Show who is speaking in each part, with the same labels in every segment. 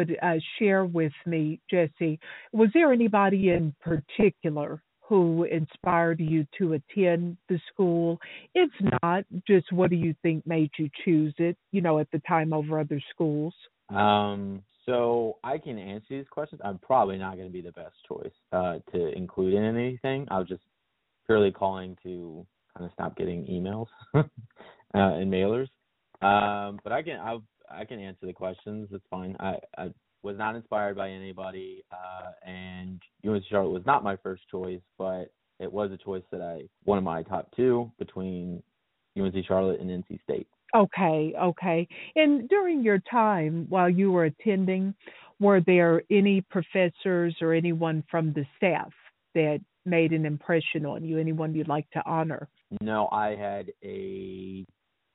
Speaker 1: would uh, share with me, Jesse, was there anybody in particular who inspired you to attend the school? If not, just what do you think made you choose it, you know, at the time over other schools?
Speaker 2: Um, so I can answer these questions. I'm probably not going to be the best choice uh, to include in anything. I was just purely calling to kind of stop getting emails uh, and mailers. Um, but I can I I can answer the questions. It's fine. I, I was not inspired by anybody, uh, and UNC Charlotte was not my first choice, but it was a choice that I one of my top two between UNC Charlotte and NC State.
Speaker 1: Okay, okay. And during your time while you were attending, were there any professors or anyone from the staff that made an impression on you? Anyone you'd like to honor?
Speaker 2: No, I had a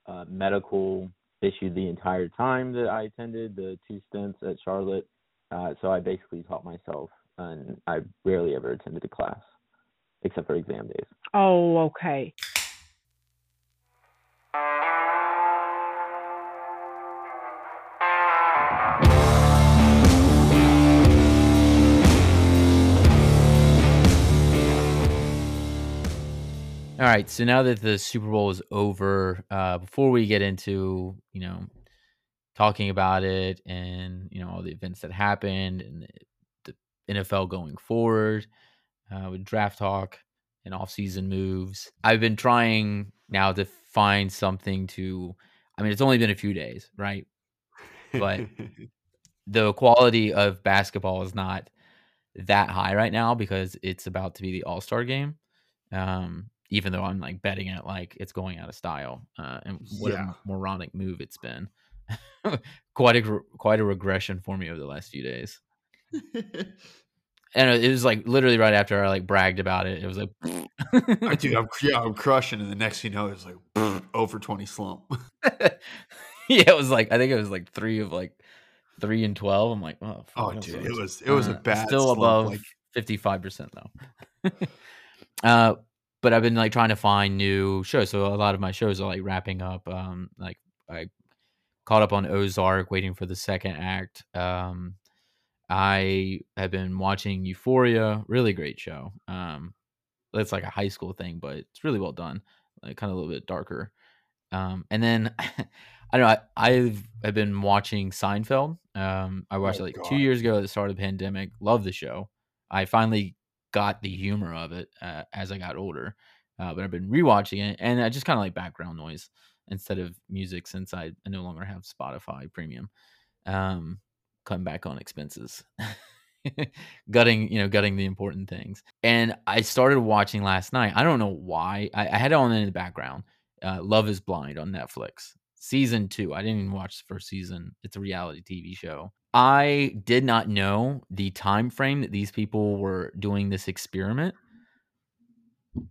Speaker 2: uh, medical issue the entire time that I attended the two stints at Charlotte. Uh, so I basically taught myself, and I rarely ever attended a class except for exam days.
Speaker 1: Oh, okay.
Speaker 3: All right, so now that the Super Bowl is over, uh, before we get into you know talking about it and you know all the events that happened and the NFL going forward uh, with draft talk and off-season moves, I've been trying now to find something to. I mean, it's only been a few days, right? But the quality of basketball is not that high right now because it's about to be the All Star game. Um, even though I'm like betting it like it's going out of style. Uh, and what yeah. a moronic move it's been. quite a quite a regression for me over the last few days. and it was like literally right after I like bragged about it. It was like,
Speaker 4: I dude, I'm yeah, I'm crushing, and the next you know, it's like over twenty slump.
Speaker 3: yeah, it was like I think it was like three of like three and twelve. I'm like, oh,
Speaker 4: oh dude, it was it was uh, a bad,
Speaker 3: still slump, above fifty five percent though. uh, but I've been like trying to find new shows. So a lot of my shows are like wrapping up. Um, like I caught up on Ozark, waiting for the second act. Um, I have been watching Euphoria, really great show. Um, it's like a high school thing, but it's really well done. Like kind of a little bit darker. Um, and then I don't know. I, I've I've been watching Seinfeld. Um, I watched oh, it like God. two years ago at the start of the pandemic. Love the show. I finally got the humor of it uh, as I got older. Uh, but I've been rewatching it, and I just kind of like background noise instead of music since I, I no longer have Spotify Premium. Um, cutting back on expenses, gutting you know gutting the important things. And I started watching last night. I don't know why. I, I had it on in the background. Uh, Love Is Blind on Netflix, season two. I didn't even watch the first season. It's a reality TV show. I did not know the time frame that these people were doing this experiment.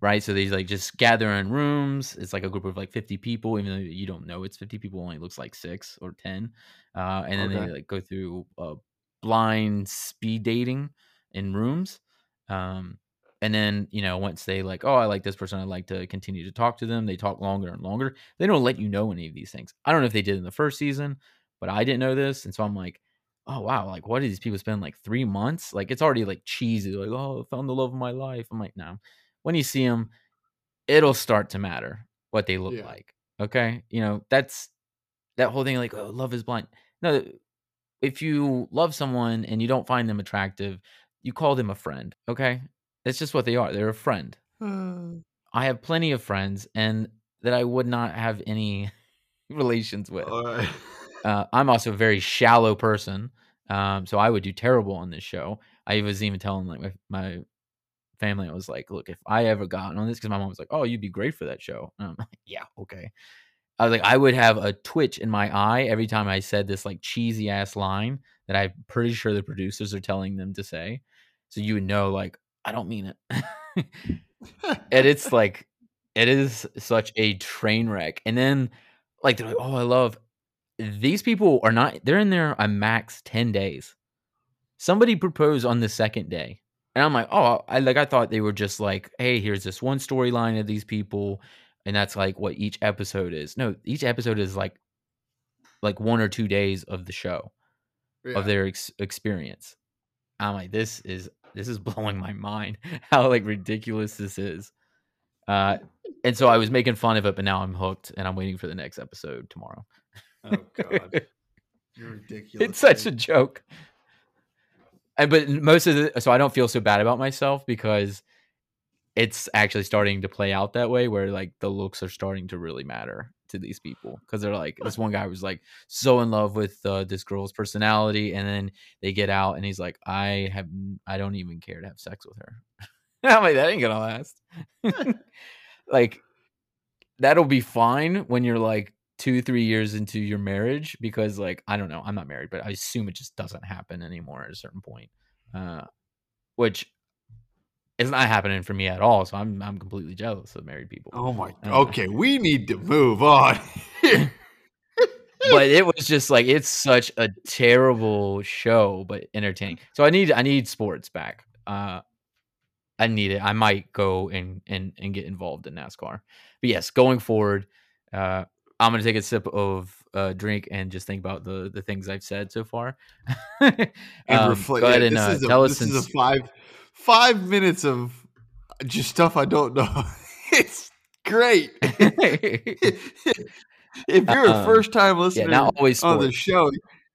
Speaker 3: Right, so they like just gather in rooms. It's like a group of like fifty people, even though you don't know it's fifty people. Only looks like six or ten, uh, and then okay. they like go through uh, blind speed dating in rooms. Um, and then you know once they like, oh, I like this person, i'd like to continue to talk to them. They talk longer and longer. They don't let you know any of these things. I don't know if they did in the first season, but I didn't know this, and so I'm like, oh wow, like what did these people spend like three months? Like it's already like cheesy, like oh, I found the love of my life. I'm like, no. When you see them, it'll start to matter what they look yeah. like. Okay, you know that's that whole thing. Like, oh, love is blind. No, if you love someone and you don't find them attractive, you call them a friend. Okay, that's just what they are. They're a friend. Hmm. I have plenty of friends, and that I would not have any relations with. Uh, I'm also a very shallow person, um, so I would do terrible on this show. I was even telling like my, my family, I was like, "Look, if I ever got on this, because my mom was like, oh, you'd be great for that show." And I'm like, "Yeah, okay." I was like, I would have a twitch in my eye every time I said this like cheesy ass line that I'm pretty sure the producers are telling them to say, so you would know like I don't mean it. and it's like it is such a train wreck. And then like they're like, "Oh, I love these people are not they're in there a max 10 days somebody proposed on the second day and i'm like oh i like i thought they were just like hey here's this one storyline of these people and that's like what each episode is no each episode is like like one or two days of the show
Speaker 4: Yeah.
Speaker 3: of their ex- experience. I'm like, this is this is blowing my mind how like ridiculous this is. Uh, and so I was making fun of it, but now I'm hooked, and I'm waiting for the next episode tomorrow.
Speaker 4: Oh god. You're ridiculous.
Speaker 3: it's such a joke. And but most of the so I don't feel so bad about myself because it's actually starting to play out that way where like the looks are starting to really matter to these people because they're like this one guy was like so in love with uh, this girl's personality and then they get out and he's like I have i don't even care to have sex with her. I'm like that ain't gonna last. like that'll be fine when you're like two three years into your marriage because like i don't know i'm not married but i assume it just doesn't happen anymore at a certain point uh which is not happening for me at all so i'm i'm completely jealous of married people
Speaker 4: Oh my.
Speaker 3: Uh,
Speaker 4: Okay, we need to move on.
Speaker 3: but it was just like it's such a terrible show but entertaining so i need i need sports back uh i need it i might go and and and get involved in nascar but yes going forward uh i'm gonna take a sip of uh drink and just think about the the things i've said so far
Speaker 4: and
Speaker 3: Um,
Speaker 4: reflect.
Speaker 3: go ahead
Speaker 4: yeah,
Speaker 3: and uh,
Speaker 4: a,
Speaker 3: tell us
Speaker 4: this is a five five minutes of just stuff I don't know. it's great. if you're a
Speaker 3: Um,
Speaker 4: first time
Speaker 3: yeah
Speaker 4: listener
Speaker 3: not always
Speaker 4: on the show,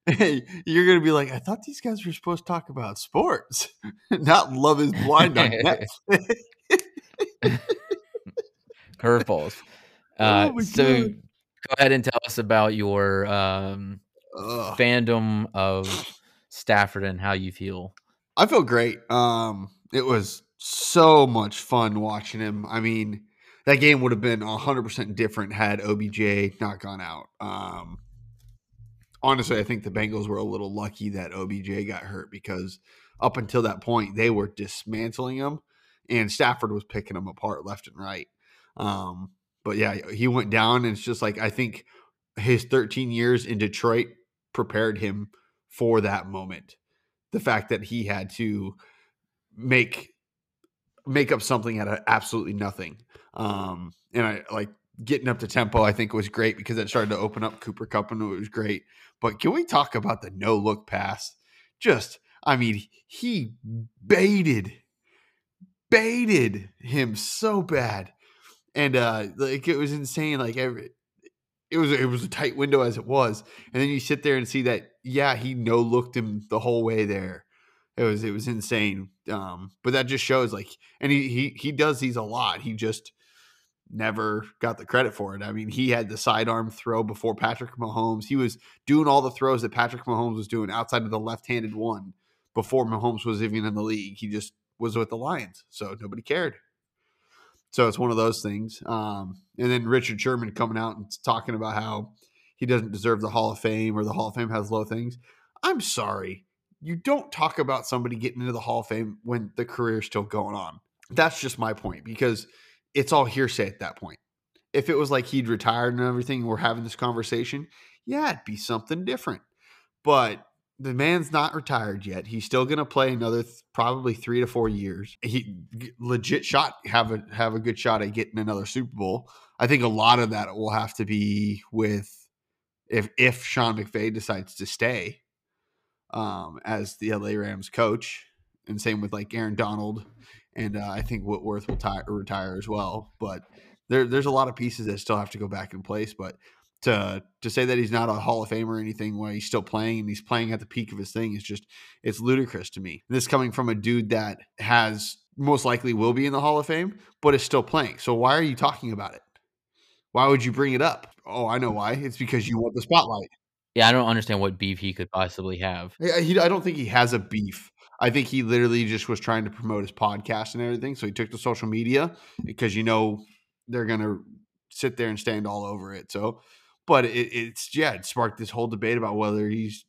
Speaker 4: hey, you're gonna be like, I thought these guys were supposed to talk about sports, not Love Is Blind on Netflix.
Speaker 3: curveballs
Speaker 4: Oh
Speaker 3: uh
Speaker 4: my
Speaker 3: so
Speaker 4: God.
Speaker 3: Go ahead and tell us about your um fandom of Stafford and how you feel.
Speaker 4: I feel great. Um, it was so much fun watching him. I mean, that game would have been 100% different had OBJ not gone out. Um, honestly, I think the Bengals were a little lucky that OBJ got hurt because up until that point, they were dismantling him, and Stafford was picking him apart left and right. Um, but yeah, he went down, and it's just like I think his 13 years in Detroit prepared him for that moment. The fact that he had to make make up something out of absolutely nothing. Um, and I like getting up to tempo, I think was great because it started to open up Cooper Kupp and it was great. But can we talk about the no look pass? Just, I mean, he baited, baited him so bad. And uh like it was insane. Like every it was it was a tight window as it was. And then you sit there and see that, yeah, he no looked him the whole way there. It was it was insane. Um, but that just shows like and he he he does these a lot. He just never got the credit for it. I mean, he had the sidearm throw before Patrick Mahomes. He was doing all the throws that Patrick Mahomes was doing outside of the left-handed one before Mahomes was even in the league. He just was with the Lions, so nobody cared. So it's one of those things. Um, and then Richard Sherman coming out and talking about how he doesn't deserve the Hall of Fame or the Hall of Fame has low things. I'm sorry. You don't talk about somebody getting into the Hall of Fame when the career is still going on. That's just my point because it's all hearsay at that point. If it was like he'd retired and everything, we're having this conversation, yeah, it'd be something different. But the man's not retired yet. He's still going to play another th- probably three to four years. He g- legit shot have a have a good shot at getting another Super Bowl. I think a lot of that will have to be with if if Sean McVay decides to stay um, as the LA Rams coach, and same with like Aaron Donald, and uh, I think Whitworth will ti- retire as well. But there, there's a lot of pieces that still have to go back in place. But to to say that he's not a Hall of Fame or anything while he's still playing and he's playing at the peak of his thing is just it's ludicrous to me. This coming from a dude that has most likely will be in the Hall of Fame, but is still playing. So why are you talking about it? Why would you bring it up? Oh, I know why. It's because you want the spotlight.
Speaker 3: Yeah, I don't understand what beef he could possibly have.
Speaker 4: Yeah, he, I don't think he has a beef. I think he literally just was trying to promote his podcast and everything. So he took to social media because you know they're gonna sit there and stand all over it. So, but it, it's yeah, it sparked this whole debate about whether he's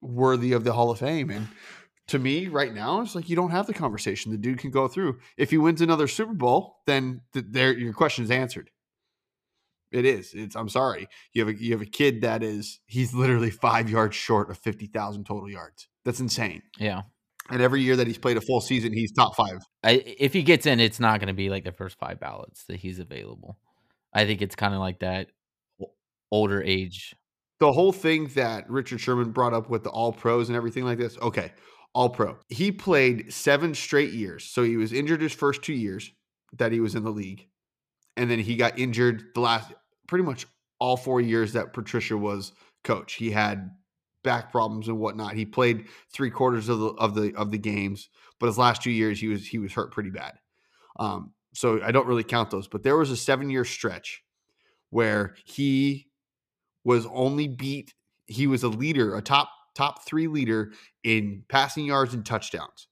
Speaker 4: worthy of the Hall of Fame. And to me, right now, it's like you don't have the conversation. The dude can go through. If he wins another Super Bowl, then th- there your question is answered. It is. It's. I'm sorry. You have a you have a kid that is. He's literally five yards short of fifty thousand total yards. That's insane.
Speaker 3: Yeah.
Speaker 4: And every year that he's played a full season, he's top five.
Speaker 3: I, if he gets in, it's not going to be like the first five ballots that he's available. I think it's kind of like that older age.
Speaker 4: the whole thing that Richard Sherman brought up with the all pros and everything like this. Okay, all pro. He played seven straight years. So he was injured his first two years that he was in the league. And then he got injured the last pretty much all four years that Patricia was coach. He had back problems and whatnot. He played three quarters of the of the of the games, but his last two years he was he was hurt pretty bad. Um, so I don't really count those. But there was a seven year stretch where he was only beat. He was a leader, a top top three leader in passing yards and touchdowns.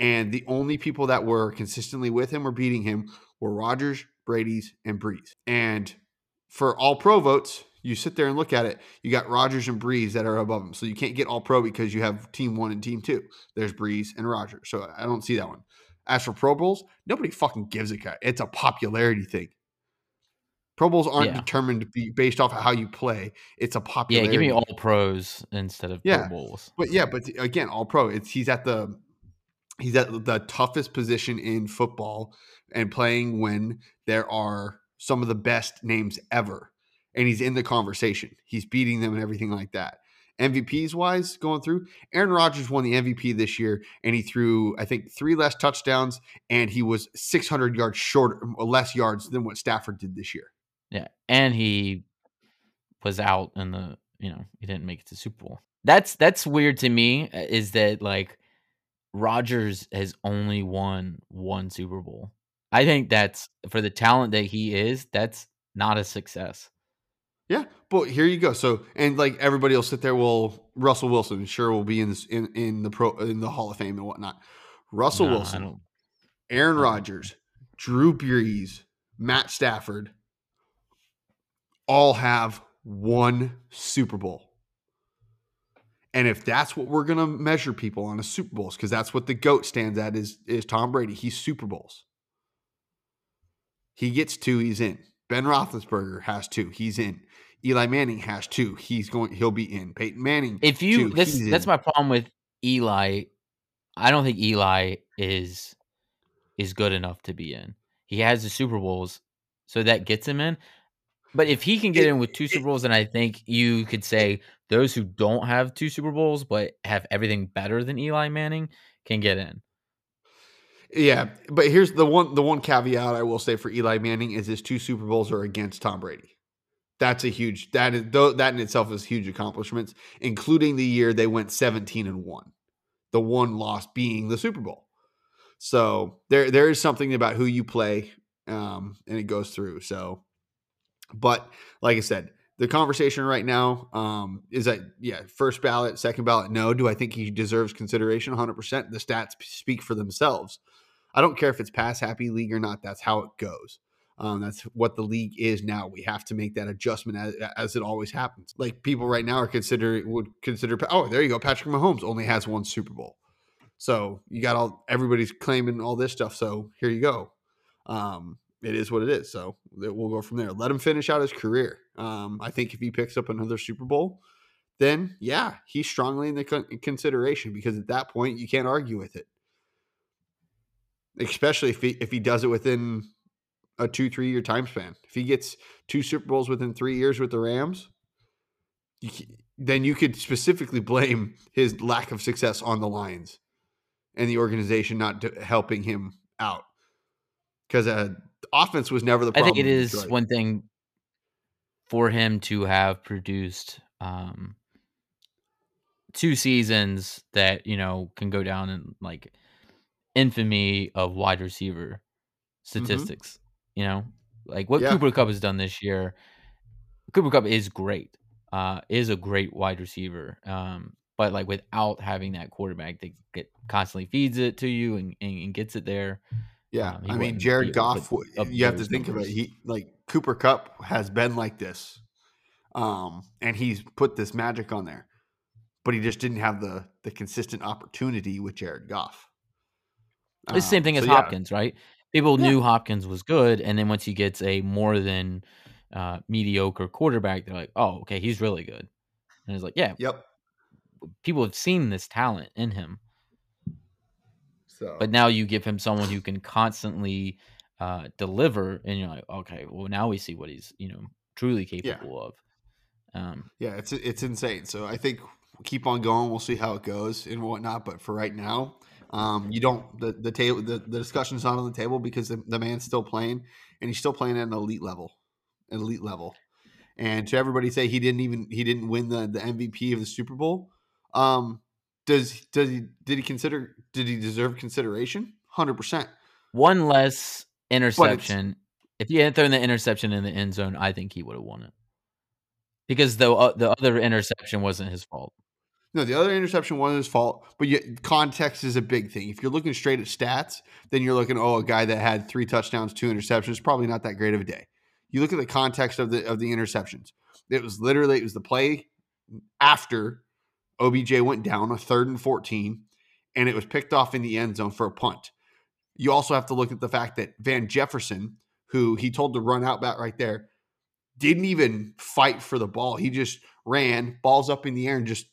Speaker 4: And the only people that were consistently with him or beating him were Rodgers, Brady's, and Brees. And for all pro votes, you sit there and look at it, you got Rodgers and Brees that are above him. So you can't get all pro because you have team one and team two. There's Brees and Rodgers. So I don't see that one. As for Pro Bowls, nobody fucking gives a cut. It's a popularity thing. Pro Bowls aren't yeah. determined to be based off of how you play. It's a popularity.
Speaker 3: Yeah, give me all pros instead of
Speaker 4: yeah.
Speaker 3: Pro Bowls.
Speaker 4: But yeah, but again, all pro. It's he's at the he's at the toughest position in football and playing when there are some of the best names ever. And he's in the conversation. He's beating them and everything like that. MVPs wise, going through, Aaron Rodgers won the MVP this year, and he threw, I think, three less touchdowns, and he was 600 yards shorter, less yards than what Stafford did this year.
Speaker 3: Yeah, and he was out in the you know he didn't make it to Super Bowl. That's that's weird to me. Uh, is that like Rodgers has only won one Super Bowl? I think that's for the talent that he is. That's not a success.
Speaker 4: Yeah, but here you go. So and like everybody will sit there. Well, Russell Wilson sure will be in this in in the pro in the Hall of Fame and whatnot. Russell no, Wilson, Aaron Rodgers, Drew Brees, Matt Stafford, all have one Super Bowl. And if that's what we're going to measure people on a Super Bowls, because that's what the GOAT stands at is, is Tom Brady. He's Super Bowls. He gets two, he's in. Ben Roethlisberger has two, he's in. Eli Manning has two, he's going, he'll be in. Peyton Manning.
Speaker 3: If you, two, this, that's in. my problem with Eli. I don't think Eli is is good enough to be in. He has the Super Bowls, so that gets him in. But if he can get it, in with two Super Bowls, then I think you could say those who don't have two Super Bowls but have everything better than Eli Manning can get in.
Speaker 4: Yeah, but here's the one the one caveat I will say for Eli Manning is his two Super Bowls are against Tom Brady. That's a huge that is that in itself is huge accomplishments, including the year they went 17 and 1. The one loss being the Super Bowl. So there there is something about who you play um, and it goes through. So but like I said, the conversation right now um, is that yeah, first ballot, second ballot, no. Do I think he deserves consideration? 100. percent The stats speak for themselves. I don't care if it's pass happy league or not. That's how it goes. Um, that's what the league is now. We have to make that adjustment as, as, it always happens. Like people right now are considering would consider. Oh, there you go. Patrick Mahomes only has one Super Bowl, so you got all everybody's claiming all this stuff. So here you go. Um, it is what it is. So we'll go from there. Let him finish out his career. Um, I think if he picks up another Super Bowl, then yeah, he's strongly in the con- consideration because at that point you can't argue with it. Especially if he if he does it within a two three year time span. If he gets two Super Bowls within three years with the Rams, you, then you could specifically blame his lack of success on the Lions and the organization not helping him out because uh, offense was never the problem.
Speaker 3: I think it is one thing for him to have produced um, two seasons that you know can go down in like infamy of wide receiver mm-hmm. statistics. Mm-hmm. You know, like what yeah. Cooper Kupp has done this year. Cooper Kupp is great. Uh, is a great wide receiver. Um, but like without having that quarterback that get constantly feeds it to you and, and, and gets it there.
Speaker 4: Yeah, um, I mean Jared Goff. You have to think numbers. of it. He like Cooper Kupp has been like this, um, and he's put this magic on there, but he just didn't have the the consistent opportunity with Jared Goff.
Speaker 3: It's the same um, thing um, as so Hopkins, yeah. right? People yeah. knew Hopkins was good, and then once he gets a more than uh, mediocre quarterback, they're like, "Oh, okay, he's really good." And it's like, "Yeah,
Speaker 4: yep."
Speaker 3: People have seen this talent in him. So, but now you give him someone who can constantly uh, deliver, and you're like, okay, well now we see what he's you know truly capable yeah. of. Um,
Speaker 4: Yeah, it's it's insane. So I think keep on going. We'll see how it goes and whatnot. But for right now, um, you don't the the table the, the discussion's not on the table because the, the man's still playing and he's still playing at an elite level, an elite level. And to everybody say he didn't even he didn't win the the MVP of the Super Bowl. Um, does does he did he consider did he deserve consideration? Hundred percent.
Speaker 3: one less interception. If he had thrown the interception in the end zone, I think he would have won it. Because the uh, the other interception wasn't his fault.
Speaker 4: No, the other interception wasn't his fault, but yet context is a big thing. If you're looking straight at stats, then you're looking, oh, a guy that had three touchdowns, two interceptions, probably not that great of a day. You look at the context of the of the interceptions. It was literally it was the play after OBJ went down a third and 14, and it was picked off in the end zone for a punt. You also have to look at the fact that Van Jefferson, who he told to run out back right there, didn't even fight for the ball. He just ran, balls up in the air, and just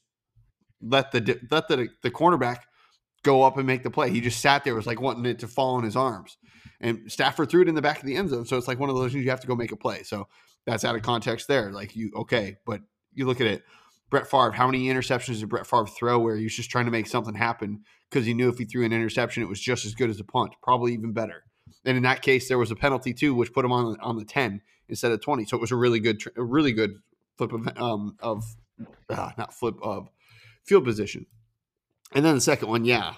Speaker 4: let the let the the cornerback go up and make the play. He just sat there, was like wanting it to fall in his arms. And Stafford threw it in the back of the end zone. So it's like one of those things you have to go make a play. So that's out of context there. Like you okay, but you look at it. Brett Favre, how many interceptions did Brett Favre throw where he was just trying to make something happen because he knew if he threw an interception, it was just as good as a punt, probably even better. And in that case, there was a penalty too, which put him on on the ten instead of twenty. So it was a really good, a really good flip of um of uh, not flip of field position. And then the second one, yeah,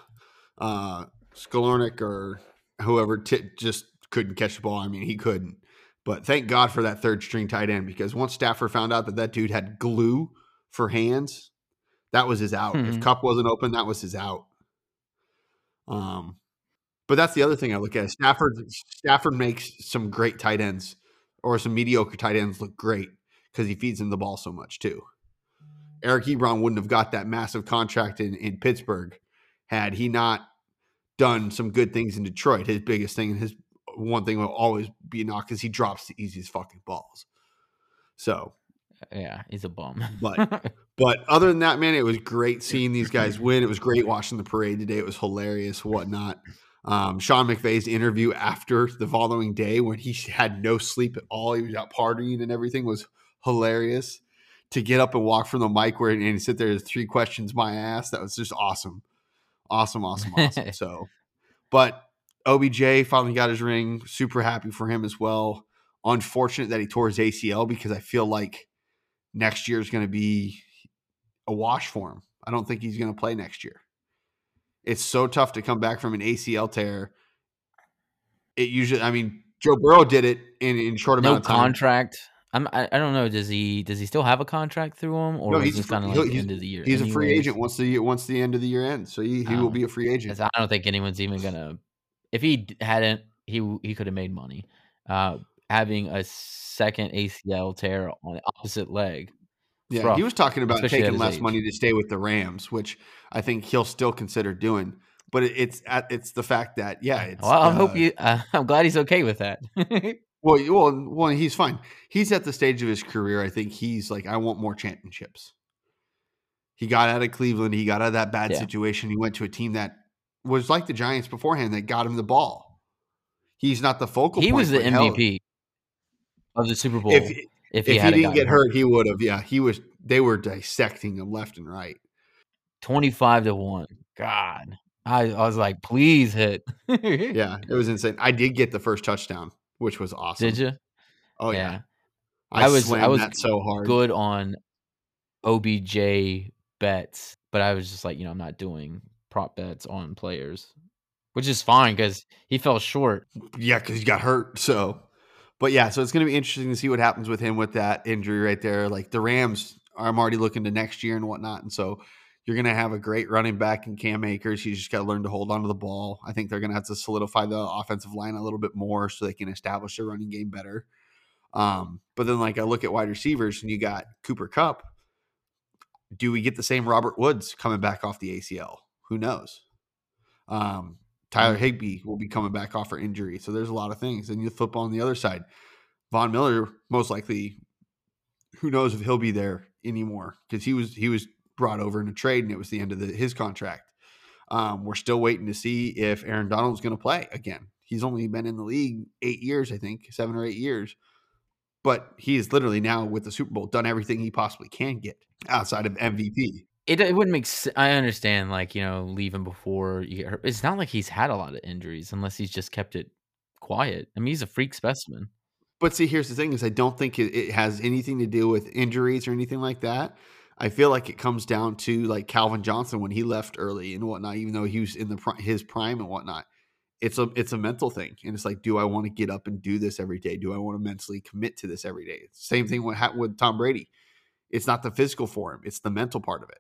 Speaker 4: uh, Skowronek or whoever t- just couldn't catch the ball. I mean, he couldn't. But thank God for that third string tight end because once Stafford found out that that dude had glue for hands, that was his out. If
Speaker 3: Mhm.
Speaker 4: Kupp wasn't open, that was his out. Um, but that's the other thing I look at. Stafford Stafford makes some great tight ends or some mediocre tight ends look great because he feeds them the ball so much too. Eric Ebron wouldn't have got that massive contract in, in Pittsburgh had he not done some good things in Detroit. His biggest thing and his one thing will always be knocked is he drops the easiest fucking balls. So,
Speaker 3: Yeah, he's a bum.
Speaker 4: But- but other than that, man, it was great seeing these guys win. It was great watching the parade today. It was hilarious, whatnot. Um, Sean McVay's interview after the following day when he had no sleep at all, he was out partying and everything was hilarious. To get up and walk from the mic where and sit there, three questions, my ass. That was just awesome, awesome, awesome, awesome. so, but OBJ finally got his ring. Super happy for him as well. Unfortunate that he tore his ACL because I feel like next year is going to be a wash for him. I don't think he's going to play next year. It's so tough to come back from an ACL tear. It usually, I mean, Joe Burrow did it in in short amount
Speaker 3: no
Speaker 4: of time.
Speaker 3: contract. I'm, I, I don't know. Does he does he still have a contract through him, or
Speaker 4: No,
Speaker 3: is
Speaker 4: he's free-
Speaker 3: kind of like the end of the year?
Speaker 4: He's a free agent once the once the end of the year ends, so he, he will
Speaker 3: Oh.
Speaker 4: be a free agent.
Speaker 3: I don't think anyone's even gonna. If he hadn't, he he could have made money. Uh, having a second ACL tear on the opposite leg.
Speaker 4: Yeah,
Speaker 3: rough.
Speaker 4: he was talking about taking less
Speaker 3: age.
Speaker 4: money to stay with the Rams, which I think he'll still consider doing. But it's it's the fact that yeah, it's
Speaker 3: Well, I
Speaker 4: uh,
Speaker 3: hope you. Uh, I'm glad he's okay with that.
Speaker 4: Well, well, well, he's fine. He's at the stage of his career. I think he's like, I want more championships. He got out of Cleveland. He got out of that bad
Speaker 3: Yeah.
Speaker 4: situation. He went to a team that was like the Giants beforehand that got him the ball. He's not the focal
Speaker 3: he
Speaker 4: point.
Speaker 3: was the
Speaker 4: but hell,
Speaker 3: MVP of the Super Bowl.
Speaker 4: If,
Speaker 3: If,
Speaker 4: if
Speaker 3: he,
Speaker 4: he, didn't get hurt, he would have. Yeah, he was. They were dissecting him left and right.
Speaker 3: 25 to 1. God. I, I was like, please hit.
Speaker 4: Yeah, it was insane. I did get the first touchdown, which was awesome.
Speaker 3: Did you?
Speaker 4: Oh yeah,
Speaker 3: I
Speaker 4: I,
Speaker 3: was- I was
Speaker 4: that so hard.
Speaker 3: Good on OBJ bets, but I was just like, you know, I'm not doing prop bets on players, which is fine because he fell short.
Speaker 4: Yeah, because he got hurt. So, but yeah, so it's going to be interesting to see what happens with him with that injury right there. Like the Rams, I'm already looking to next year and whatnot, and so you're going to have a great running back in Cam Akers. He's just got to learn to hold on to the ball. I think they're going to have to solidify the offensive line a little bit more so they can establish their running game better. Um, but then, like I look at wide receivers, and you got Cooper Kupp. Do we get the same Robert Woods coming back off the ACL? Who knows? Um, Tyler Higbee will be coming back off for injury. So there's a lot of things. And you flip on the other side. Von Miller, most likely, who knows if he'll be there anymore because he was he was brought over in a trade and it was the end of the, his contract. Um, we're still waiting to see if Aaron Donald's going to play again. He's only been in the league eight years, I think, seven or eight years. but he is literally now with the Super Bowl done everything he possibly can get outside of MVP.
Speaker 3: It, it wouldn't make sense. I understand, like, you know, leaving before you get hurt. It's not like he's had a lot of injuries unless he's just kept it quiet. I mean, he's a freak specimen.
Speaker 4: But see, here's the thing: is I don't think it, it has anything to do with injuries or anything like that. I feel like it comes down to like Calvin Johnson when he left early and whatnot, even though he was in the his prime and whatnot. It's a it's a mental thing, and it's like, do I want to get up and do this every day? Do I want to mentally commit to this every day? Same thing with with Tom Brady. It's not the physical for him; it's the mental part of it.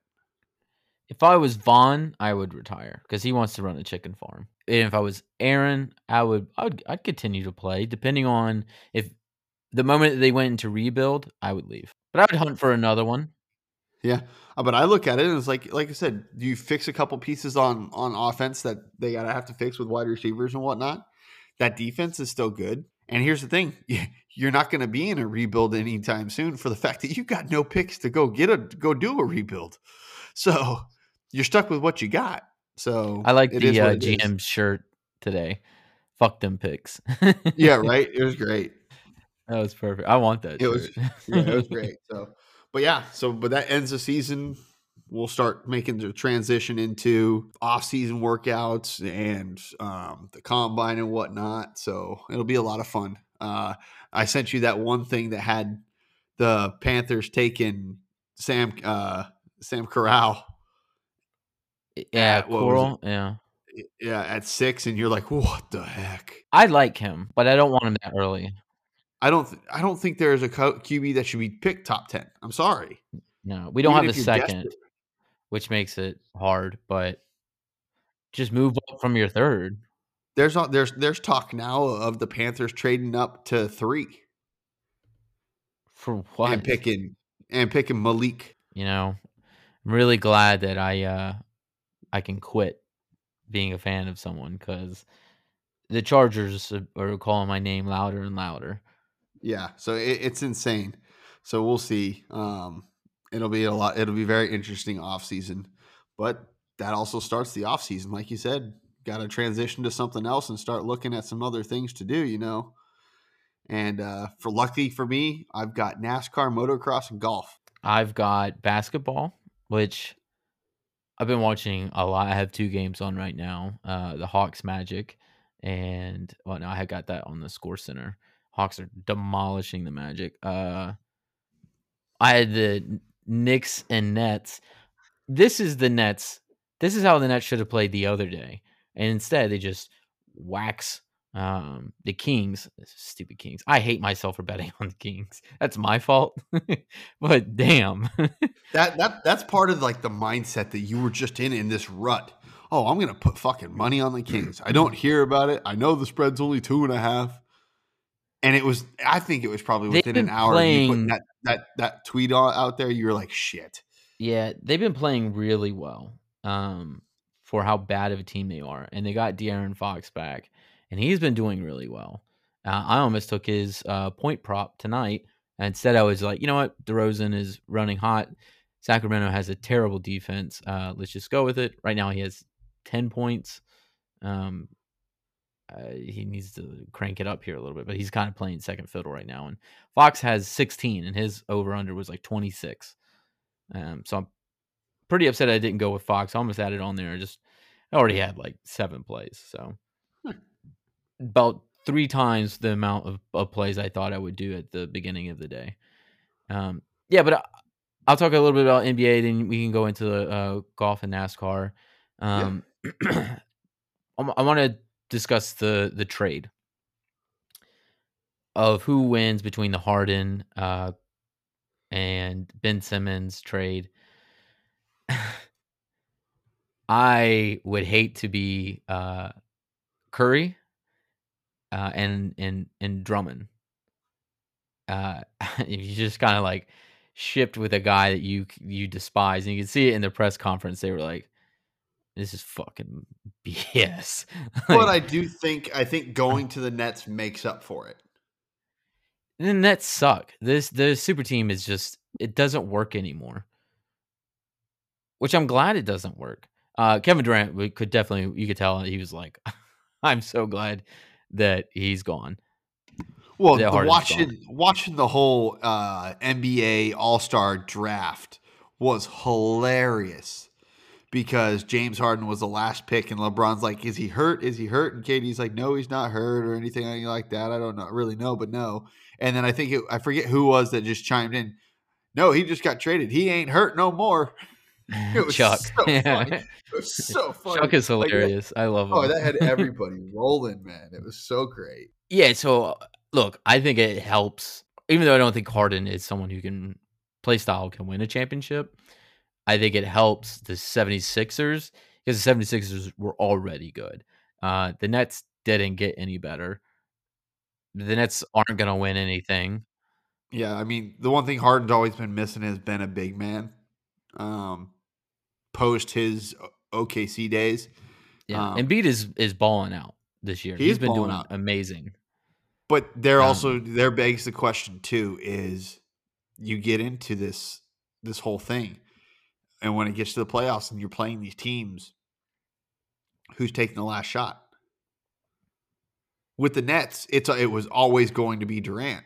Speaker 3: If I was Von, I would retire because he wants to run a chicken farm. And if I was Aaron, I would I would I'd continue to play depending on if the moment they went into rebuild, I would leave. But I would hunt for another one.
Speaker 4: Yeah, uh, but I look at it and it's like, like I said, you fix a couple pieces on on offense that they gotta have to fix with wide receivers and whatnot? That defense is still good. And here's the thing: you're not going to be in a rebuild anytime soon for the fact that you got no picks to go get a go do a rebuild. So you're stuck with what you got. So
Speaker 3: I like the uh, GM shirt today. Fuck them picks.
Speaker 4: yeah, right. It was great.
Speaker 3: That was perfect. I want that.
Speaker 4: It shirt. was. Yeah, it was great. So, but yeah. So, but that ends the season. We'll start making the transition into off-season workouts and um, the combine and whatnot. So it'll be a lot of fun. Uh, I sent you that one thing that had the Panthers taking Sam uh, Sam Corral
Speaker 3: yeah, Corral. Yeah.
Speaker 4: Yeah, at six, and you're like, what the heck?
Speaker 3: I like him, but I don't want him that early.
Speaker 4: I don't. Th- I don't think there is a QB that should be picked top ten. I'm sorry.
Speaker 3: No, we don't Even have a second, desperate. which makes it hard. But just move up from your third.
Speaker 4: There's there's there's talk now of the Panthers trading up to three
Speaker 3: for what
Speaker 4: and picking and picking Malik.
Speaker 3: You know, I'm really glad that I uh I can quit being a fan of someone because the Chargers are calling my name louder and louder.
Speaker 4: Yeah, so it, it's insane. So we'll see. Um, it'll be a lot. It'll be very interesting off season, but that also starts the off season, like you said. Got to transition to something else and start looking at some other things to do. You know, and uh, for lucky for me, I've got NASCAR, motocross, and golf.
Speaker 3: I've got basketball, which I've been watching a lot. I have two games on right now. Uh, the Hawks Magic, and well, now I have got that on the Score Center. Hawks are demolishing the Magic. Uh, I had the Knicks and Nets. This is the Nets. This is how the Nets should have played the other day, and instead they just wax um, the Kings, stupid Kings. I hate myself for betting on the Kings. That's my fault. but damn.
Speaker 4: that that that's part of like the mindset that you were just in in this rut. Oh, I'm gonna put fucking money on the Kings. I don't hear about it. I know the spread's only two and a half. And it was I think it was probably within an hour playing, you that, that that tweet out there, you were like, shit.
Speaker 3: Yeah, they've been playing really well. Um, for how bad of a team they are. And they got De'Aaron Fox back and he's been doing really well. Uh, I almost took his uh, point prop tonight. Instead, I was like, you know what? DeRozan is running hot. Sacramento has a terrible defense. Uh, let's just go with it. Right now, he has 10 points. Um, uh, he needs to crank it up here a little bit, but he's kind of playing second fiddle right now. And Fox has 16, and his over under was like 26. Um, so I'm pretty upset I didn't go with Fox. I almost added on there. I just I already had like seven plays. So about three times the amount of, of, plays I thought I would do at the beginning of the day. Um, yeah, but I, will talk a little bit about NBA. Then we can go into the uh, golf and NASCAR. Um, yeah. I want to discuss the the trade of who wins between the Harden uh, and Ben Simmons trade. I would hate to be uh, Curry uh, and and and Drummond. Uh, you just kind of like shipped with a guy that you you despise, and you can see it in the press conference. They were like, "This is fucking BS."
Speaker 4: like, but I do think I think going to the Nets makes up for it.
Speaker 3: The Nets suck. This the super team is just it doesn't work anymore. Which I'm glad it doesn't work. Uh, Kevin Durant we could definitely you could tell he was like, "I'm so glad that he's gone.
Speaker 4: Well, the watching
Speaker 3: gone.
Speaker 4: watching the whole uh, NBA All Star draft was hilarious because James Harden was the last pick, and LeBron's like, "Is he hurt? Is he hurt?" And KD's like, "No, he's not hurt or anything like that. I don't know, really know, but no." And then I think it, I forget who was that just chimed in. No, he just got traded. He ain't hurt no more. It was
Speaker 3: Chuck.
Speaker 4: so funny. It was so funny.
Speaker 3: Chuck is
Speaker 4: Like,
Speaker 3: hilarious. I love him.
Speaker 4: oh, that had everybody rolling, man. It was so great.
Speaker 3: Yeah, so look, I think it helps. Even though I don't think Harden is someone who can play style can win a championship, I think it helps the 76ers because the 76ers were already good. Uh, the Nets didn't get any better. The Nets aren't going to win anything.
Speaker 4: Yeah, I mean, the one thing Harden's always been missing has been a big man. Um, post his OKC days,
Speaker 3: Yeah,
Speaker 4: Um,
Speaker 3: Embiid is is balling out this year.
Speaker 4: He has
Speaker 3: been doing
Speaker 4: out.
Speaker 3: amazing.
Speaker 4: but there
Speaker 3: Um,
Speaker 4: also there begs the question too: is you get into this this whole thing, and when it gets to the playoffs and you're playing these teams, who's taking the last shot? With the Nets, it's it was always going to be Durant.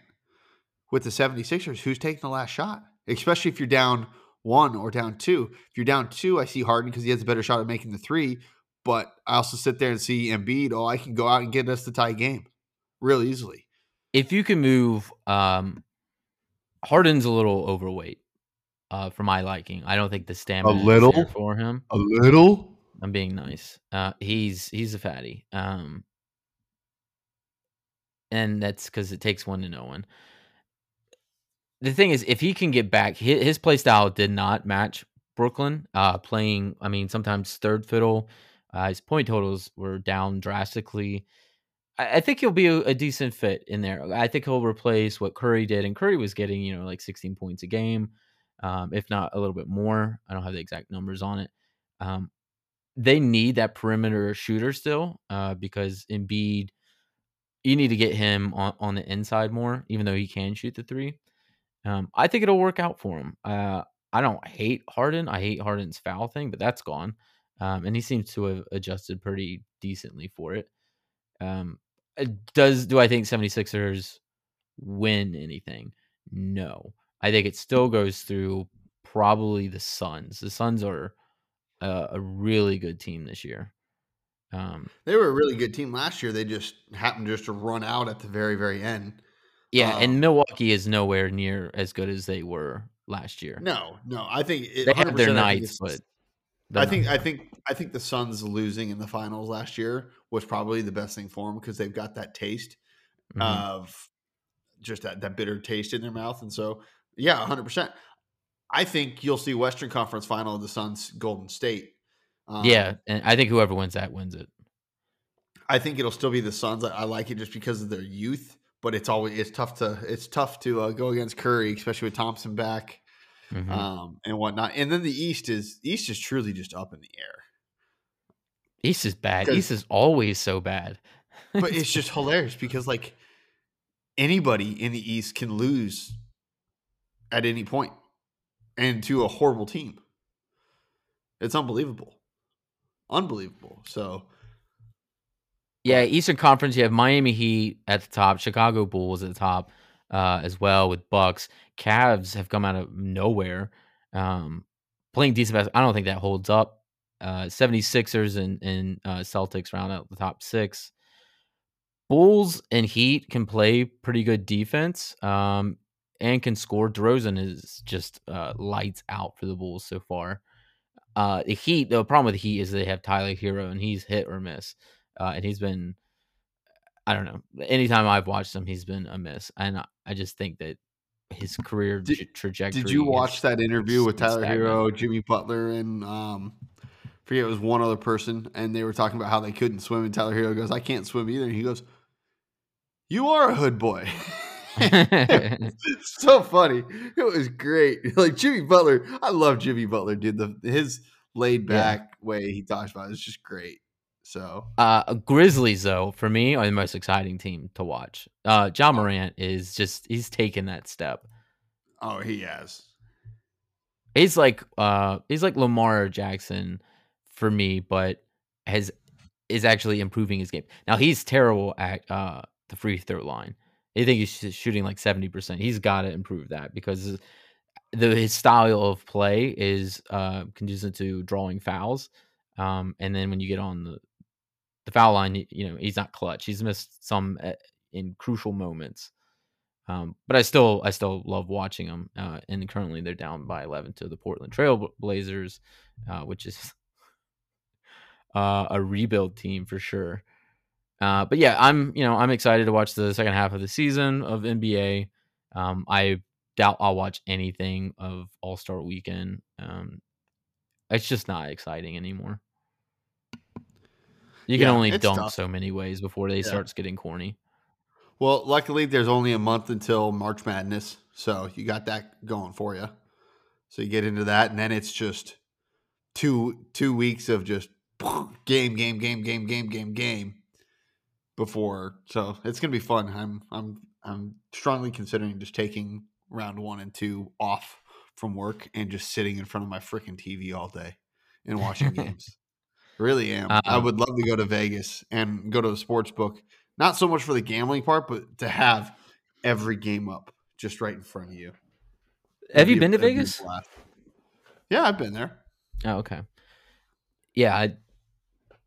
Speaker 4: With the 76ers, who's taking the last shot? Especially if you're down one or down two. If you're down two, I see Harden because he has a better shot at making the three. But I also sit there and see Embiid. Oh, I can go out and get us the tie game real easily.
Speaker 3: If you can move, um, Harden's a little overweight, uh, for my liking. I don't think the stamina is
Speaker 4: little?
Speaker 3: there for him.
Speaker 4: A little.
Speaker 3: I'm being nice. Uh, he's he's a fatty. Um, and that's because it takes one to know one. The thing is, if he can get back, his, his play style did not match Brooklyn. Uh, playing, I mean, sometimes third fiddle. Uh, his point totals were down drastically. I, I think he'll be a, a decent fit in there. I think he'll replace what Curry did, and Curry was getting you know like 16 points a game, um, if not a little bit more. I don't have the exact numbers on it. Um, they need that perimeter shooter still uh, because Embiid, you need to get him on, on the inside more, even though he can shoot the three. Um, I think it'll work out for him. Uh, I don't hate Harden. I hate Harden's foul thing, but that's gone. Um, and he seems to have adjusted pretty decently for it. Um, uh, does do I think 76ers win anything? No. I think it still goes through probably the Suns. The Suns are a, a really good team this year. Um,
Speaker 4: They were a really good team last year. They just happened just to run out at the very, very end.
Speaker 3: Yeah,
Speaker 4: Um,
Speaker 3: and Milwaukee is nowhere near as good as they were last year.
Speaker 4: No, no. I think it,
Speaker 3: they have their
Speaker 4: 100% I think
Speaker 3: nights, but
Speaker 4: I think I think I think the Suns losing in the finals last year was probably the best thing for them because they've got that taste
Speaker 3: Mhm.
Speaker 4: of just that, that bitter taste in their mouth, and so yeah, hundred percent. I think you'll see Western Conference final of the Suns Golden State. Um,
Speaker 3: yeah, and I think whoever wins that wins it.
Speaker 4: I think it'll still be the Suns. I, I like it just because of their youth, but it's always it's tough to it's tough to uh, go against Curry, especially with Thompson back
Speaker 3: Mhm.
Speaker 4: um, and whatnot. And then the East is East is truly just up in the air.
Speaker 3: East is bad. East is always so bad.
Speaker 4: but it's just hilarious because like anybody in the East can lose at any point and to a horrible team. It's unbelievable. Unbelievable. So
Speaker 3: Yeah, Eastern Conference, you have Miami Heat at the top, Chicago Bulls at the top uh, as well with Bucks. Cavs have come out of nowhere, um, playing decent basketball. I don't think that holds up. Uh, 76ers and, and uh, Celtics round out the top six. Bulls and Heat can play pretty good defense um, and can score. DeRozan is just uh, lights out for the Bulls so far. Uh, the Heat, the problem with the Heat is they have Tyler Herro and he's hit or miss uh, and he's been I don't know. Anytime I've watched him, he's been a miss, and I, I just think that his career
Speaker 4: Did-
Speaker 3: trajectory.
Speaker 4: did you watch
Speaker 3: is-
Speaker 4: that interview with Tyler
Speaker 3: stagnant.
Speaker 4: Herro, Jimmy Butler, and um I forget it was one other person, and they were talking about how they couldn't swim, and Tyler Herro goes, I can't swim either. And he goes, You are a hood boy. it's so funny. It was great. Like Jimmy Butler, I love Jimmy Butler, dude. The his laid
Speaker 3: Yeah.
Speaker 4: back way he talks about it is just great. So
Speaker 3: uh, Grizzlies, though, for me, are the most exciting team to watch. Uh, Ja Morant is just he's taken that step.
Speaker 4: oh he has.
Speaker 3: He's like uh he's like Lamar Jackson for me, but has is actually improving his game. Now he's terrible at uh the free throw line. I think he's shooting like seventy percent. He's got to improve that because the his style of play is uh, conducive to drawing fouls. Um, and then when you get on the the foul line, you know he's not clutch. He's missed some uh, in crucial moments. Um, but I still I still love watching them. Uh, and currently they're down by 11 to the Portland Trail Blazers, uh, which is uh, a rebuild team for sure. Uh, but yeah, I'm you know I'm excited to watch the second half of the season of NBA. Um, I doubt I'll watch anything of All Star Weekend. Um, it's just not exciting anymore. You can
Speaker 4: Yeah,
Speaker 3: only dunk
Speaker 4: tough.
Speaker 3: so many ways before they
Speaker 4: Yeah.
Speaker 3: starts getting corny.
Speaker 4: Well, luckily, there's only a month until March Madness, so you got that going for you. So you get into that, and then it's just two two weeks of just game, game, game, game, game, game, game. Before, so it's gonna be fun. I'm I'm I'm strongly considering just taking round one and two off from work and just sitting in front of my freaking TV all day and watching games. Really am. I
Speaker 3: Um,
Speaker 4: would love to go to Vegas and go to a sports book. Not so much for the gambling part, but to have every game up just right in front of you.
Speaker 3: Have
Speaker 4: It'd
Speaker 3: you
Speaker 4: be a-
Speaker 3: been to
Speaker 4: it'd be a
Speaker 3: Vegas?
Speaker 4: Yeah, I've been there.
Speaker 3: Oh, okay. Yeah, I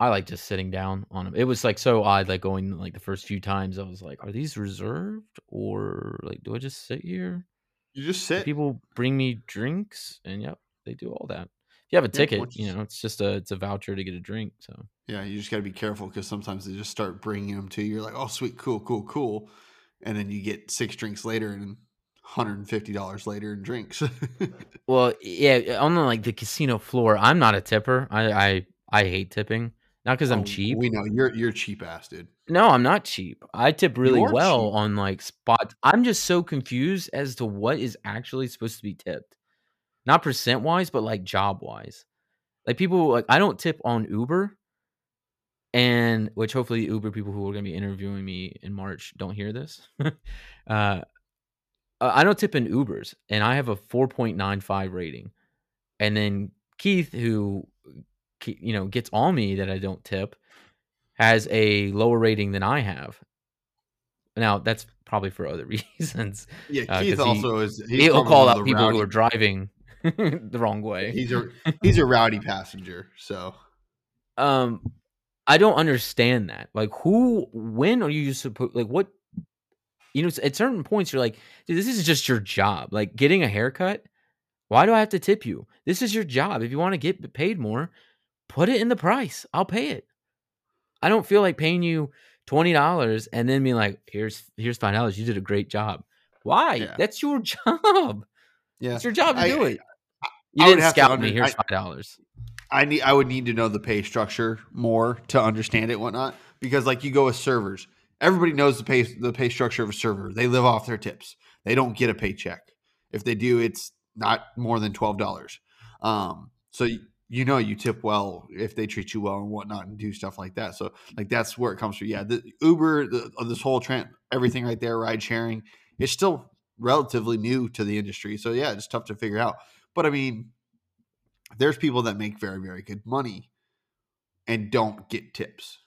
Speaker 3: I like just sitting down on them. It was like so odd, like going like the first few times. I was like, are these reserved or like do I just sit here?
Speaker 4: You just
Speaker 3: Do
Speaker 4: sit.
Speaker 3: people bring me drinks, and yep, they do all that. You have a ticket, you know, it's just a it's a voucher to get a drink. So
Speaker 4: Yeah, you just got to be careful because sometimes they just start bringing them to you. You're like, oh, sweet, cool, cool, cool. And then you get six drinks later and $150 later in drinks.
Speaker 3: Well, yeah, on the like the casino floor, I'm not a tipper. I I, I hate tipping. Not because I'm
Speaker 4: Oh,
Speaker 3: cheap.
Speaker 4: We know you're you're cheap ass, dude.
Speaker 3: No, I'm not cheap. I tip really well
Speaker 4: cheap.
Speaker 3: on like spots. I'm just so confused as to what is actually supposed to be tipped. Not percent wise, but like job wise. Like people like I don't tip on Uber. And which hopefully Uber people who are going to be interviewing me in March don't hear this. uh I don't tip in Ubers and I have a 4.95 rating. And then Keith who you know gets on me that I don't tip has a lower rating than I have. Now that's probably for other reasons.
Speaker 4: Yeah,
Speaker 3: Uh,
Speaker 4: Keith
Speaker 3: he-
Speaker 4: also is.
Speaker 3: He'll call out people who are driving the wrong way.
Speaker 4: He's a he's a rowdy passenger. So
Speaker 3: um, I don't understand that. Like, who? When are you supposed? Like, what? You know, at certain points, you're like, dude, this is just your job. Like, getting a haircut. Why do I have to tip you? This is your job. If you want to get paid more, put it in the price. I'll pay it. I don't feel like paying you twenty dollars and then being like, here's here's five dollars. You did a great job. Why?
Speaker 4: Yeah.
Speaker 3: That's your job.
Speaker 4: yeah,
Speaker 3: It's your job to
Speaker 4: I-
Speaker 3: do it. You
Speaker 4: I
Speaker 3: didn't
Speaker 4: have to
Speaker 3: scout me.
Speaker 4: under-
Speaker 3: Here's five dollars.
Speaker 4: I need I would need to know the pay structure more to understand it and whatnot. Because like you go with servers, everybody knows the pay the pay structure of a server. They live off their tips. They don't get a paycheck. If they do, it's not more than twelve dollars. Um, so y- you know you tip well if they treat you well and whatnot and do stuff like that. So like that's where it comes from. Yeah, the Uber, the, uh, this whole trend, everything right there, ride sharing, it's still relatively new to the industry. So yeah, it's tough to figure out. But I mean, there's people that make very very good money and don't get tips.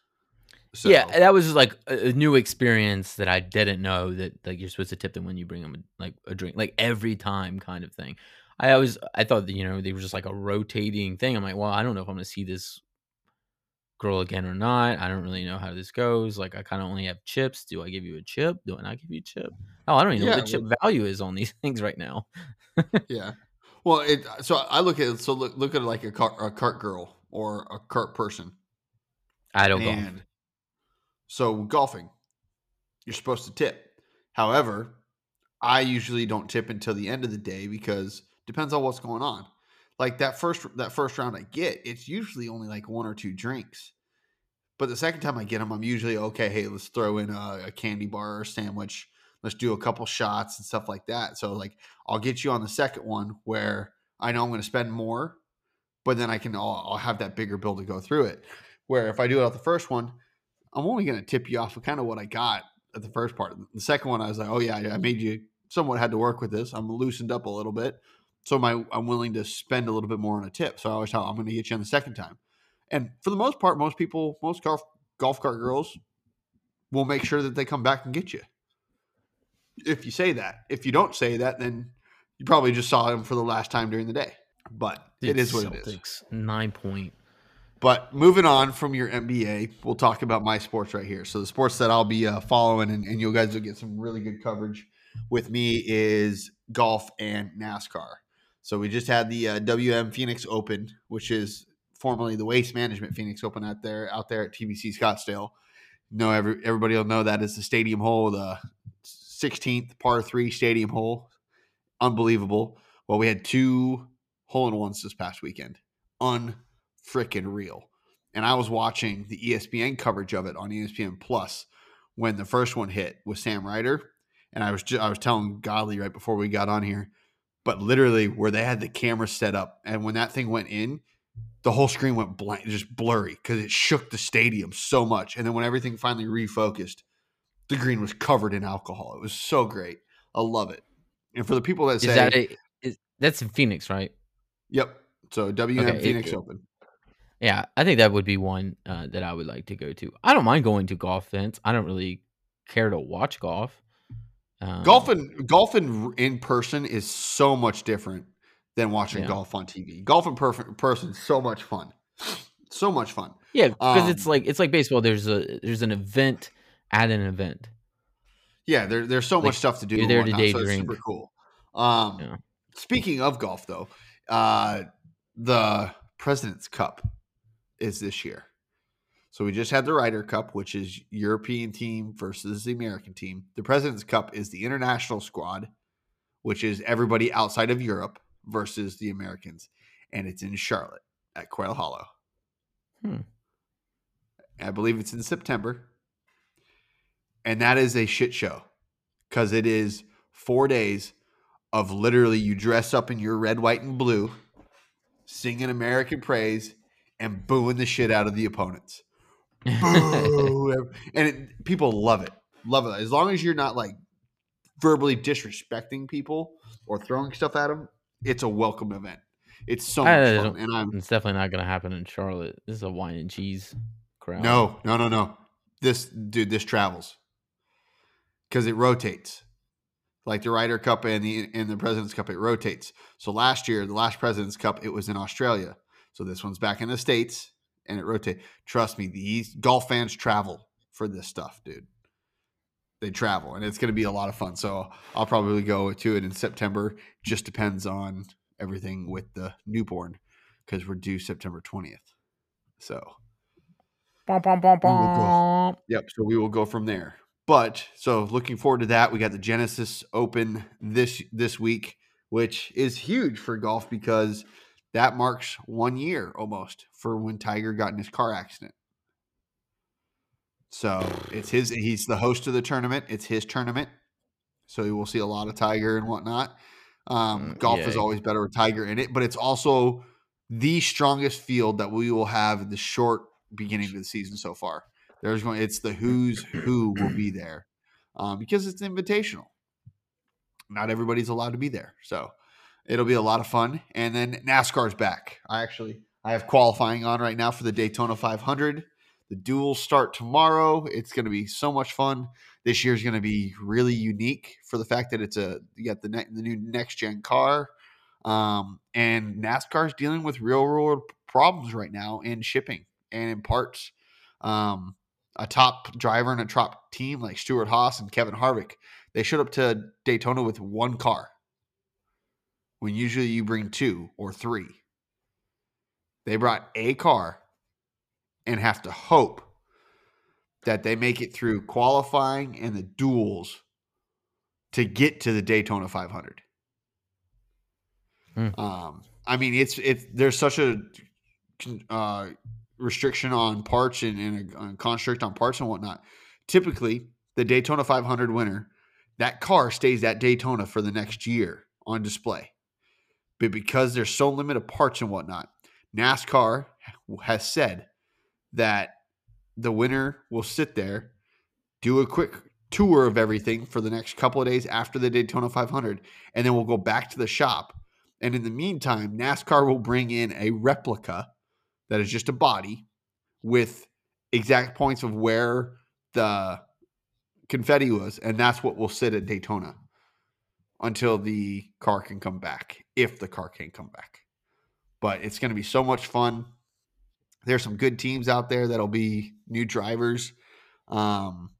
Speaker 4: So,
Speaker 3: yeah, that was like a, new experience that I didn't know that like you're supposed to tip them when you bring them a, like a drink, like every time kind of thing. I always I thought that you know they were just like a rotating thing. I'm like, well, I don't know if I'm gonna see this girl again or not. I don't really know how this goes. Like, I kind of only have chips. Do I give you a chip? Do I not give you a chip? Oh, I don't even know what the chip value is on these things right now.
Speaker 4: yeah. Well, it so I look at it, so look look at it like a cart, a cart girl or a cart person.
Speaker 3: I don't golf.
Speaker 4: So golfing, you're supposed to tip. However, I usually don't tip until the end of the day because depends on what's going on. Like that first that first round I get, it's usually only like one or two drinks. But the second time I get them, I'm usually okay. Hey, let's throw in a, a candy bar or sandwich. Let's do a couple shots and stuff like that. So like I'll get you on the second one where I know I'm going to spend more, but then I can I'll, I'll have that bigger bill to go through it. Where if I do it off the first one, I'm only going to tip you off of kind of what I got at the first part. The second one, I was like, oh yeah, I made you somewhat had to work with this. I'm loosened up a little bit, so my I'm willing to spend a little bit more on a tip. So I always tell I'm going to get you on the second time. And for the most part, most people, most golf golf cart girls will make sure that they come back and get you. If you say that. If you don't say that, then you probably just saw him for the last time during the day. But it is what it is.
Speaker 3: Nine point.
Speaker 4: But moving on from your NBA, we'll talk about my sports right here. So the sports that I'll be uh, following, and, and you guys will get some really good coverage with me is golf and NASCAR. So we just had the uh, WM Phoenix Open, which is formerly the Waste Management Phoenix Open out there out there at TPC Scottsdale. No, every everybody will know that is the stadium hole, the 16th par three stadium hole. Unbelievable. Well, we had two hole in ones this past weekend. Unfrickin' real. And I was watching the ESPN coverage of it on ESPN Plus when the first one hit with Sam Ryder. And I was ju- I was telling Godly right before we got on here, but literally where they had the camera set up, and when that thing went in, the whole screen went blank, just blurry because it shook the stadium so much. And then when everything finally refocused, the green was covered in alcohol. It was so great. I love it. And for the people that
Speaker 3: Is
Speaker 4: say,
Speaker 3: that a, is, that's in Phoenix, right?
Speaker 4: "Yep," so WM
Speaker 3: Okay,
Speaker 4: Phoenix
Speaker 3: it-
Speaker 4: Open.
Speaker 3: Yeah, I think that would be one uh, that I would like to go to. I don't mind going to golf events. I don't really care to watch golf. Um,
Speaker 4: Golfing, golfing in person is so much different than watching
Speaker 3: Yeah.
Speaker 4: golf on TV. Golf in person is so much fun, so much fun.
Speaker 3: Yeah, because it's
Speaker 4: Um,
Speaker 3: like it's like baseball. There's a there's an event at an event.
Speaker 4: Yeah, there, there's so
Speaker 3: Like,
Speaker 4: much stuff to do.
Speaker 3: you're there to day
Speaker 4: so
Speaker 3: drink.
Speaker 4: super cool. Um,
Speaker 3: Yeah.
Speaker 4: Speaking of golf, though, uh, the President's Cup is this year. So we just had the Ryder Cup, which is European team versus the American team. The President's Cup is the international squad, which is everybody outside of Europe versus the Americans, and it's in Charlotte at Quail Hollow.
Speaker 3: Hmm.
Speaker 4: I believe it's in September. And that is a shit show because it is four days of literally you dress up in your red, white, and blue, singing American praise, and booing the shit out of the opponents. Boo! and it, people love it. Love it. As long as you're not like verbally disrespecting people or throwing stuff at them, it's a welcome event. It's so much fun. And I'm
Speaker 3: it's definitely not going to happen in Charlotte. This is a wine and cheese crowd.
Speaker 4: No, no, no, no. This dude, this travels because it rotates. Like the Ryder Cup and the and the President's Cup, it rotates. So last year, the last President's Cup, it was in Australia. So this one's back in the states, and it rotates. Trust me, these golf fans travel for this stuff, dude. They travel, and it's going to be a lot of fun. So I'll probably go to it in September. Just depends on everything with the newborn because we're due September twentieth. So will go.
Speaker 3: bum.
Speaker 4: Yep. So we will go from there. But so looking forward to that. We got the Genesis Open this this week, which is huge for golf because that marks one year almost for when Tiger got in his car accident. So it's his. He's the host of the tournament. It's his tournament. So you will see a lot of Tiger and whatnot. Um,
Speaker 3: Mm,
Speaker 4: golf is always better with Tiger in it, but it's also the strongest field that we will have in the short beginning of the season so far. There's going. It's the who's who will be there um, because it's invitational. Not everybody's allowed to be there, so it'll be a lot of fun. And then NASCAR's back. I actually I have qualifying on right now for the Daytona 500. The duels start tomorrow. It's going to be so much fun. This year's going to be really unique for the fact that it's a you got the ne- the new next gen car, um, and NASCAR's dealing with real world problems right now in shipping and in parts. Um, a top driver and a top team like Stewart-Haas and Kevin Harvick, they showed up to Daytona with one car when usually you bring two or three. They brought a car and have to hope that they make it through qualifying and the duels to get to the Daytona 500.
Speaker 3: Hmm.
Speaker 4: Um, I mean, it's it's there's such a uh, restriction on parts and, and a, a construct on parts and whatnot. Typically, the Daytona 500 winner, that car stays at Daytona for the next year on display. But because there's so limited parts and whatnot, NASCAR has said that the winner will sit there, do a quick tour of everything for the next couple of days after the Daytona 500, and then we'll go back to the shop. And in the meantime, NASCAR will bring in a replica that is just a body with exact points of where the confetti was, and that's what will sit at Daytona until the car can come back, if the car can come back. But it's going to be so much fun. There's some good teams out there that'll be new drivers. Um,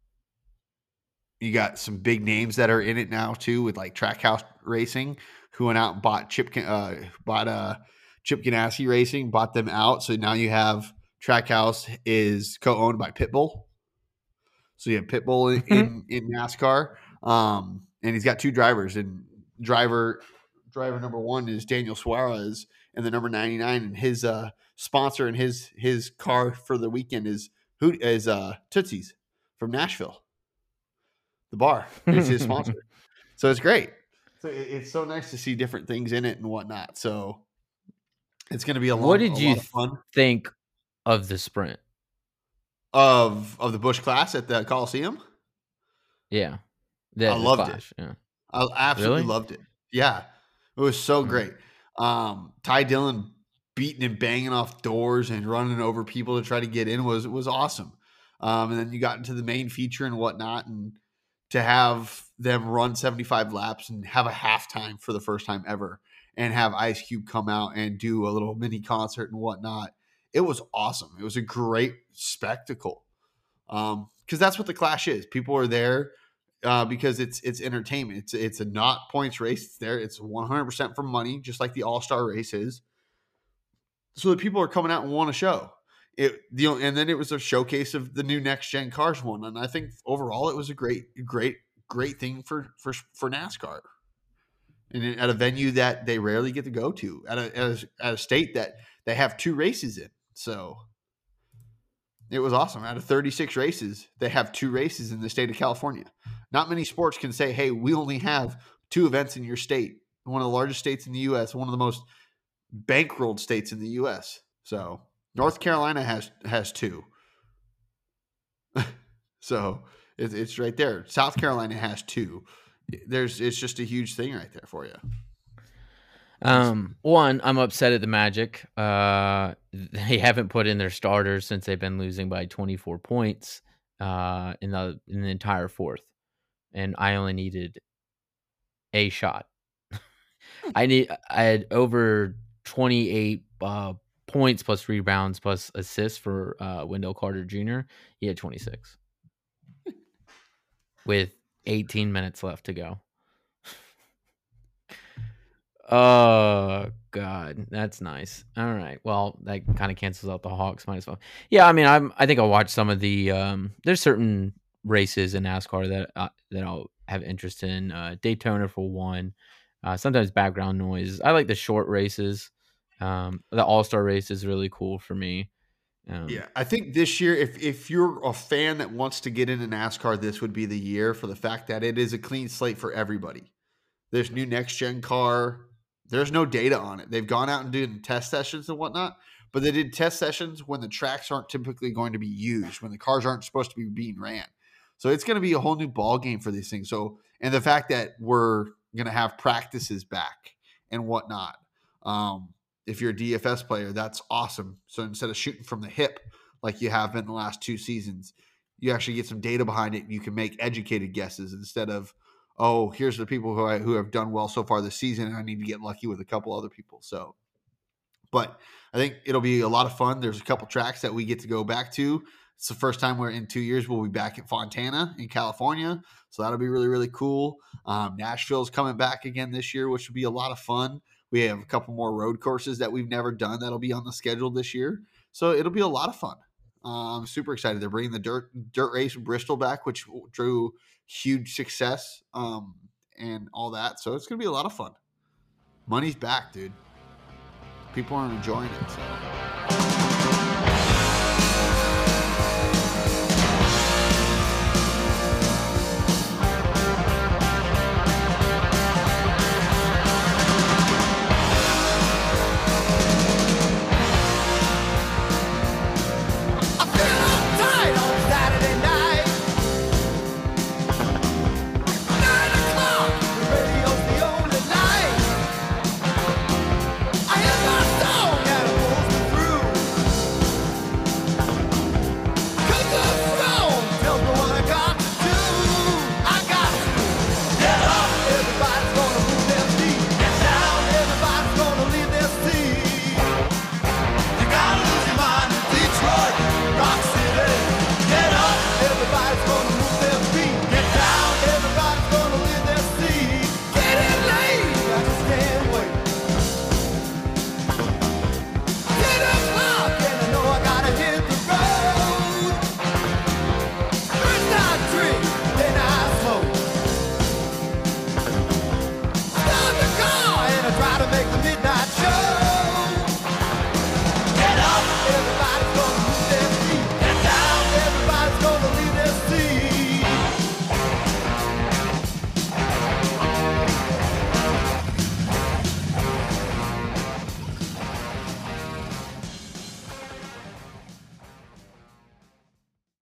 Speaker 4: you got some big names that are in it now too, with like Trackhouse Racing, who went out and bought Chip, uh, bought uh, Chip Ganassi Racing, bought them out. So now you have Trackhouse is co-owned by Pitbull. So you have Pitbull in,
Speaker 3: Mm-hmm.
Speaker 4: in, in NASCAR, um, and he's got two drivers. And driver driver number one is Daniel Suarez, and the number ninety nine. And his uh, sponsor and his his car for the weekend is who is uh, Tootsie's from Nashville. The bar is his sponsor, so it's great. So it- it's so nice to see different things in it and whatnot. So it's going to be a lot.
Speaker 3: What did you
Speaker 4: of
Speaker 3: Think of the sprint.
Speaker 4: of of the Busch Clash at the Coliseum?
Speaker 3: Yeah. The,
Speaker 4: I loved it.
Speaker 3: Yeah.
Speaker 4: I absolutely
Speaker 3: Really?
Speaker 4: loved it. Yeah, it was so
Speaker 3: Mm.
Speaker 4: great. Um, Ty Dillon beating and banging off doors and running over people to try to get in was was awesome. Um, and then you got into the main feature and whatnot, and to have them run seventy five laps and have a halftime for the first time ever, and have Ice Cube come out and do a little mini concert and whatnot. It was awesome. It was a great spectacle. Um, because that's what the Clash is. People are there uh, because it's it's entertainment. It's it's a not points race. It's there. It's one hundred percent for money, just like the All Star race is. So the people are coming out and want a show. It the and then it was a showcase of the new next gen cars one, and I think overall it was a great great great thing for for for NASCAR. At a venue that they rarely get to go to, at a, at a at a state that they have two races in, so it was awesome. Out of 36 races, they have two races in the state of California. Not many sports can say, hey, we only have two events in your state. One of the largest states in the U.S., one of the most bankrolled states in the U.S. So North Carolina has has two. so it's, it's right there. South Carolina has two. There's it's just a huge thing right there for you.
Speaker 3: Um, one, I'm upset at the Magic. Uh, they haven't put in their starters since they've been losing by 24 points uh, in the in the entire fourth, and I only needed a shot. I need I had over 28 uh, points plus rebounds plus assists for uh, Wendell Carter Jr. He had 26 with 18 minutes left to go. Oh God, that's nice. All right, well that kind of cancels out the Hawks. Might as well. Yeah, I mean, I'm. I think I'll watch some of the. Um, there's certain races in NASCAR that uh, that I'll have interest in. Uh, Daytona for one. Uh, sometimes background noise. I like the short races. Um, the All Star race is really cool for me. Um,
Speaker 4: Yeah, I think this year, if if you're a fan that wants to get into NASCAR, this would be the year for the fact that it is a clean slate for everybody. There's new next gen car. There's no data on it. They've gone out and doing test sessions and whatnot, but they did test sessions when the tracks aren't typically going to be used, when the cars aren't supposed to be being ran. So it's going to be a whole new ball game for these things. So and the fact that we're going to have practices back and whatnot. Um, if you're a DFS player, that's awesome. So instead of shooting from the hip like you have been the last two seasons, you actually get some data behind it. And you can make educated guesses instead of, oh, here's the people who I, who have done well so far this season, and I need to get lucky with a couple other people. So, but I think it'll be a lot of fun. There's a couple tracks that we get to go back to. It's the first time we're in two years. We'll be back at Fontana in California, so that'll be really really cool. Um, Nashville's coming back again this year, which will be a lot of fun. We have a couple more road courses that we've never done that'll be on the schedule this year, so it'll be a lot of fun. I'm super excited. They're bringing the dirt dirt race Bristol back, which drew huge success um, and all that. So it's gonna be a lot of fun. Money's back, dude. People are enjoying it. So.